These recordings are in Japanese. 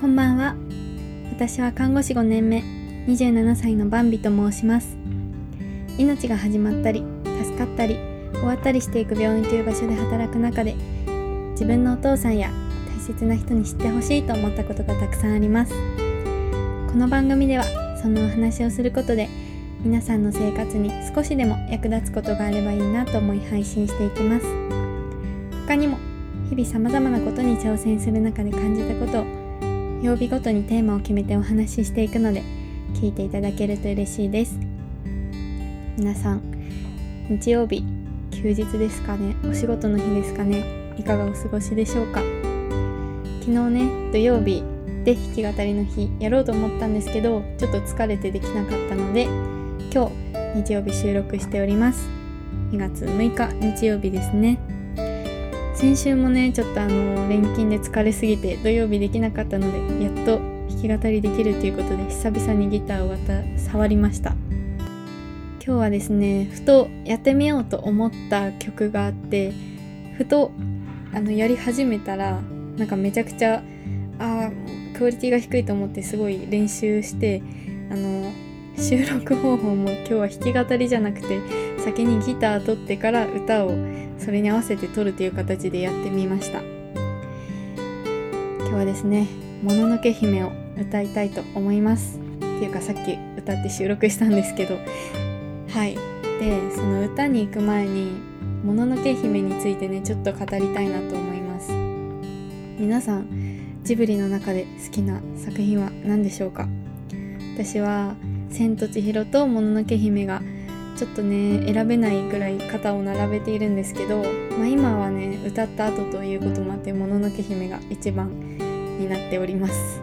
こんばんは。私は看護師5年目27歳のバンビと申します。命が始まったり助かったり終わったりしていく病院という場所で働く中で自分のお父さんや大切な人に知ってほしいと思ったことがたくさんあります。この番組ではそのお話をすることで皆さんの生活に少しでも役立つことがあればいいなと思い配信していきます。他にも日々様々なことに挑戦する中で感じたことを曜日ごとにテーマを決めてお話ししていくので聞いていただけると嬉しいです。皆さん日曜日休日ですかね？お仕事の日ですかね？いかがお過ごしでしょうか？昨日ね土曜日で弾き語りの日やろうと思ったんですけどちょっと疲れてできなかったので今日日曜日収録しております。2月6日日曜日ですね。先週もねちょっとあの連勤で疲れすぎて土曜日できなかったのでやっと弾き語りできるということで久々にギターをまた触りました。今日はですねふとやってみようと思った曲があってふとあのやり始めたらなんかめちゃくちゃあクオリティが低いと思ってすごい練習してあの収録方法も今日は弾き語りじゃなくて先にギター取ってから歌をそれに合わせて撮るという形でやってみました。今日はですね「もののけ姫」を歌いたいと思います。っていうかさっき歌って収録したんですけど。はい。でその歌に行く前に「もののけ姫」についてねちょっと語りたいなと思います。皆さんジブリの中で好きな作品は何でしょうか？私は「千と千尋」と「もののけ姫」がちょっとね選べないぐらい肩を並べているんですけど、まあ、今はね歌った後ということもあって「もののけ姫」が一番になっております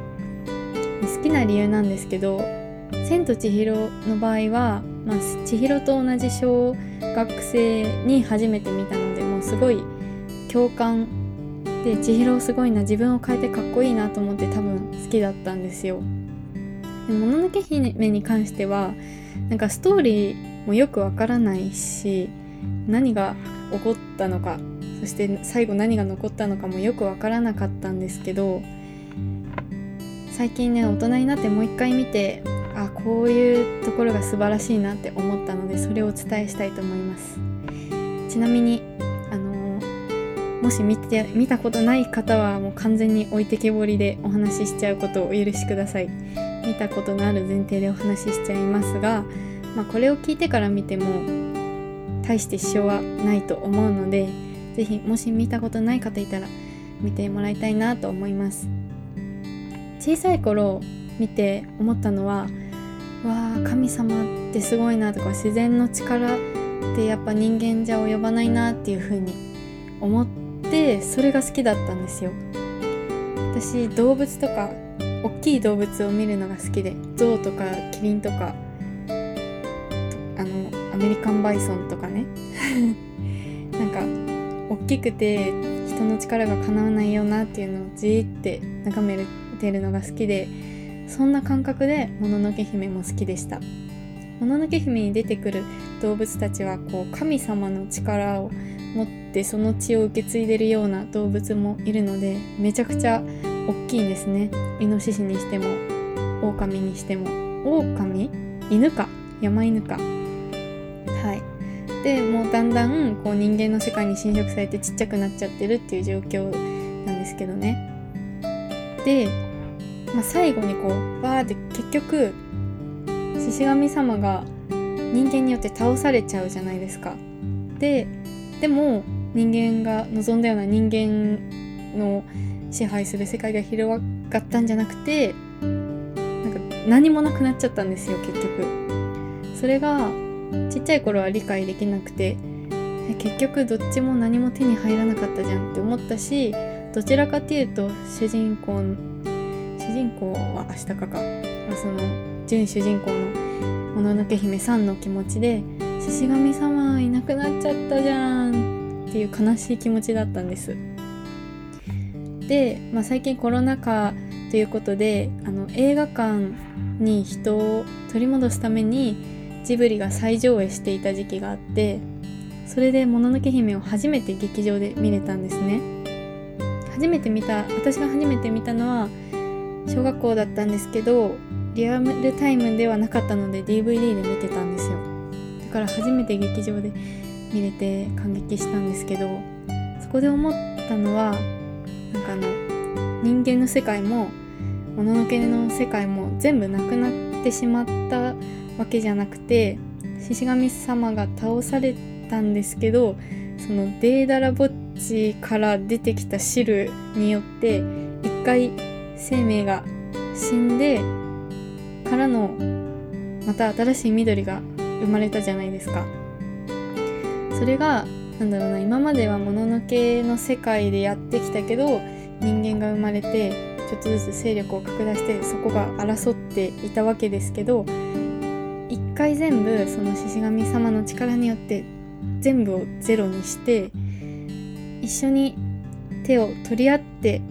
好きな理由なんですけど「千と千尋」の場合は、まあ、千尋と同じ小学生に初めて見たのでもうすごい共感で千尋すごいな自分を変えてかっこいいなと思って多分好きだったんですよ。もののけ姫に関してはなんかストーリーもうよくわからないし何が起こったのかそして最後何が残ったのかもよくわからなかったんですけど最近ね大人になってもう一回見てあこういうところが素晴らしいなって思ったのでそれをお伝えしたいと思います。ちなみにあのもし見て見たことない方はもう完全に置いてけぼりでお話ししちゃうことをお許しください。見たことのある前提でお話ししちゃいますがまあ、これを聞いてから見ても大して支障はないと思うので是非もし見たことない方いたら見てもらいたいなと思います。小さい頃見て思ったのはわあ神様ってすごいなとか自然の力ってやっぱ人間じゃ及ばないなっていう風に思ってそれが好きだったんですよ。私動物とか大きい動物を見るのが好きで象とかキリンとかあのアメリカンバイソンとかね。なんか大きくて人の力がかなわないよなっていうのをじーって眺めてるのが好きでそんな感覚で「もののけ姫」も好きでした「もののけ姫」に出てくる動物たちはこう神様の力を持ってその血を受け継いでるような動物もいるのでめちゃくちゃ大きいんですね。イノシシにしても狼にしても狼？犬か？山犬か？でもうだんだんこう人間の世界に侵食されてちっちゃくなっちゃってるっていう状況なんですけどね。で、まあ、最後にこうバーって結局獅子神様が人間によって倒されちゃうじゃないですか。ででも人間が望んだような人間の支配する世界が広がったんじゃなくてなんか何もなくなっちゃったんですよ結局。それがちっちゃい頃は理解できなくて結局どっちも何も手に入らなかったじゃんって思ったしどちらかっていうと主人公主人公は明日かか、まあ、その準主人公のもののけ姫さんの気持ちで獅子神様いなくなっちゃったじゃんっていう悲しい気持ちだったんです。で、まあ、最近コロナ禍ということであの映画館に人を取り戻すためにジブリが再上映していた時期があってそれで「もののけ姫」を初めて劇場で見れたんですね。初めて見た私が初めて見たのは小学校だったんですけどリアルタイムではなかったので DVD で見てたんですよ。だから初めて劇場で見れて感激したんですけどそこで思ったのはなんかあの人間の世界ももののけの世界も全部なくなってしまったわけじゃなくて獅子神様が倒されたんですけどそのデーダラボッチから出てきた汁によって一回生命が死んでからのまた新しい緑が生まれたじゃないですか。それがなんだろうな今まではもののけの世界でやってきたけど人間が生まれてちょっとずつ勢力を拡大してそこが争っていたわけですけど回全部その獅子神様の力によって全部をゼロにして一緒に手を取り合って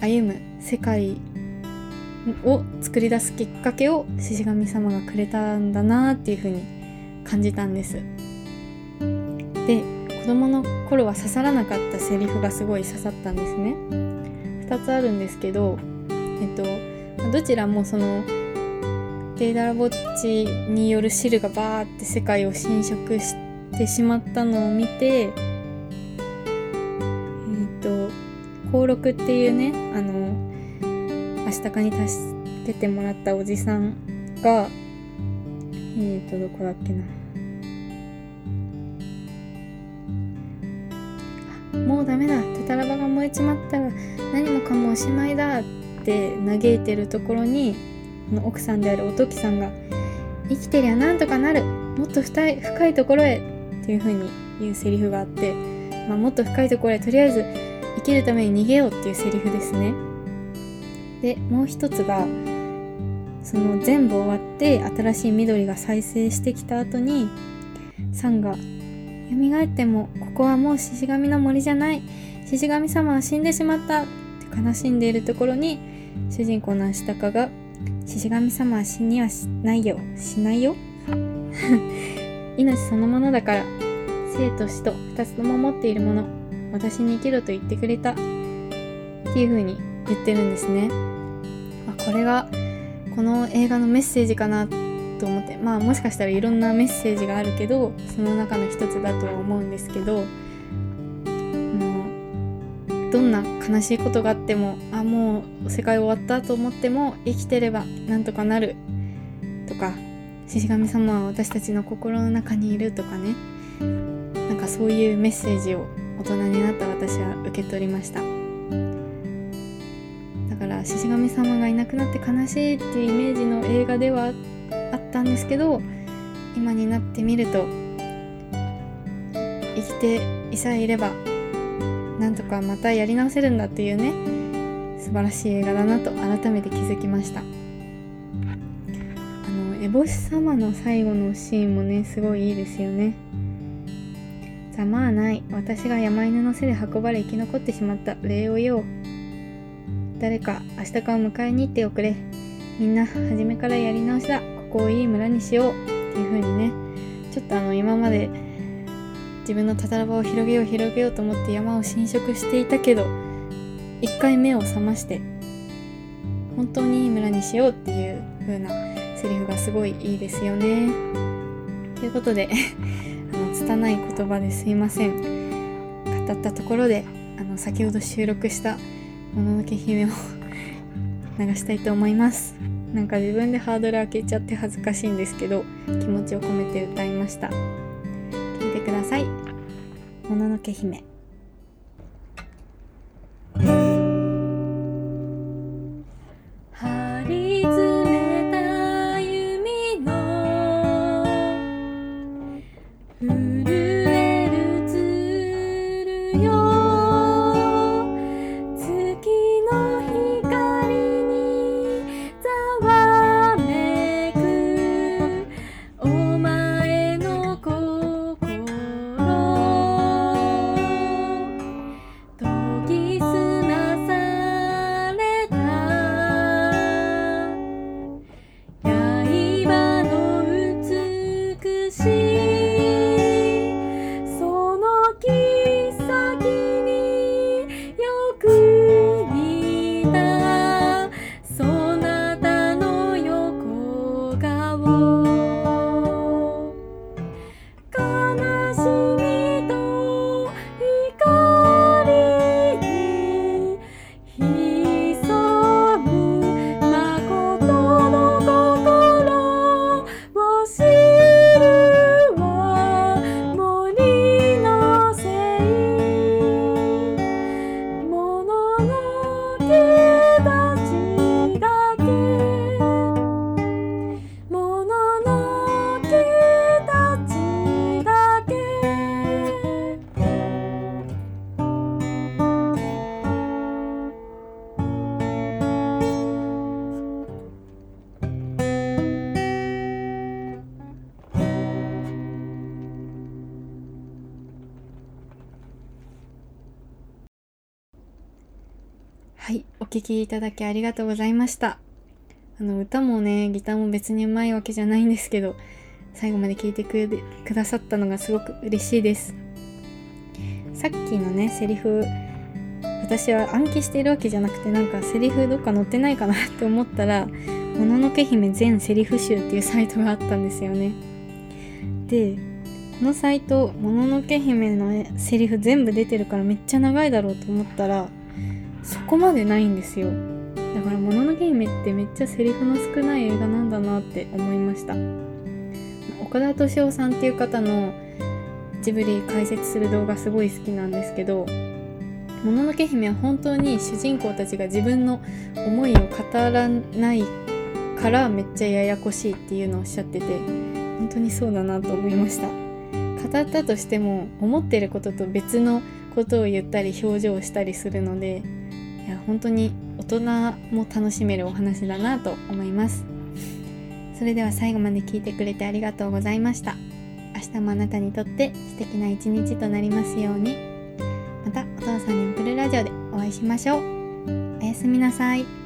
歩む世界を作り出すきっかけを獅子神様がくれたんだなっていうふうに感じたんです。で子供の頃は刺さらなかったセリフがすごい刺さったんですね。2つあるんですけど、えっと、どちらもそのデイダラボッチによる汁がバーって世界を侵食してしまったのを見てえっと登録っていうねあの足高に助けてもらったおじさんがえーとどこだっけな。もうダメだ。タタラバが燃えちまったら何もかもおしまいだって嘆いてるところにの奥さんであるおときさんが生きてりゃなんとかなる。もっと深い深いところへっていう風に言うセリフがあって、まあ、もっと深いところへとりあえず生きるために逃げようっていうセリフですね。でもう一つがその全部終わって新しい緑が再生してきた後にサンが「蘇ってもここはもう獅子神の森じゃない。獅子神様は死んでしまった」って悲しんでいるところに主人公のアシタカが「獅子神様は死にはしないよ。しないよ。命そのものだから。生と死と2つとも持っているもの。私に生きろと言ってくれた。っていう風に言ってるんですね。あこれがこの映画のメッセージかなと思って。まあもしかしたらいろんなメッセージがあるけどその中の一つだとは思うんですけど。どんな悲しいことがあってもあもう世界終わったと思っても生きてればなんとかなる。とか獅子神様は私たちの心の中にいるとかね。なんかそういうメッセージを大人になった私は受け取りました。だから獅子神様がいなくなって悲しいっていうイメージの映画ではあったんですけど今になってみると生きていさえいればなんとかまたやり直せるんだっていうね素晴らしい映画だなと改めて気づきました。あの烏帽子様の最後のシーンもねすごいいいですよね。ざまあない。私が山犬の背で運ばれ生き残ってしまった。礼を言おう。誰か明日から迎えに行っておくれ。みんな初めからやり直しだ。ここをいい村にしよう。っていう風にね。ちょっとあの今まで自分のたたら場を広げよう広げようと思って山を侵食していたけど一回目を覚まして本当にいい村にしようっていう風なセリフがすごいいいですよね。ということで あの拙い言葉ですいません。語ったところであの先ほど収録した「もののけ姫」を 流したいと思います。なんか自分でハードル上げちゃって恥ずかしいんですけど気持ちを込めて歌いました。ください「もののけ姫」聴きいただきありがとうございました。あの歌もねギターも別にうまいわけじゃないんですけど最後まで聞いてくださったのがすごく嬉しいです。さっきのねセリフ私は暗記しているわけじゃなくてなんかセリフどっか載ってないかなって思ったら「もののけ姫全セリフ集」っていうサイトがあったんですよね。でこのサイト「もののけ姫」のセリフ全部出てるからめっちゃ長いだろうと思ったらそこまでないんですよ。だから「もののけ姫」ってめっちゃセリフの少ない映画なんだなって思いました。岡田敏夫さんっていう方のジブリ解説する動画すごい好きなんですけどもののけ姫は本当に主人公たちが自分の思いを語らないからめっちゃややこしいっていうのをおっしゃってて本当にそうだなと思いました。語ったとしても思ってることと別のことを言ったり表情をしたりするのでいや本当に大人も楽しめるお話だなと思います。それでは最後まで聞いてくれてありがとうございました。明日もあなたにとって素敵な一日となりますように。またお父さんに送るラジオでお会いしましょう。おやすみなさい。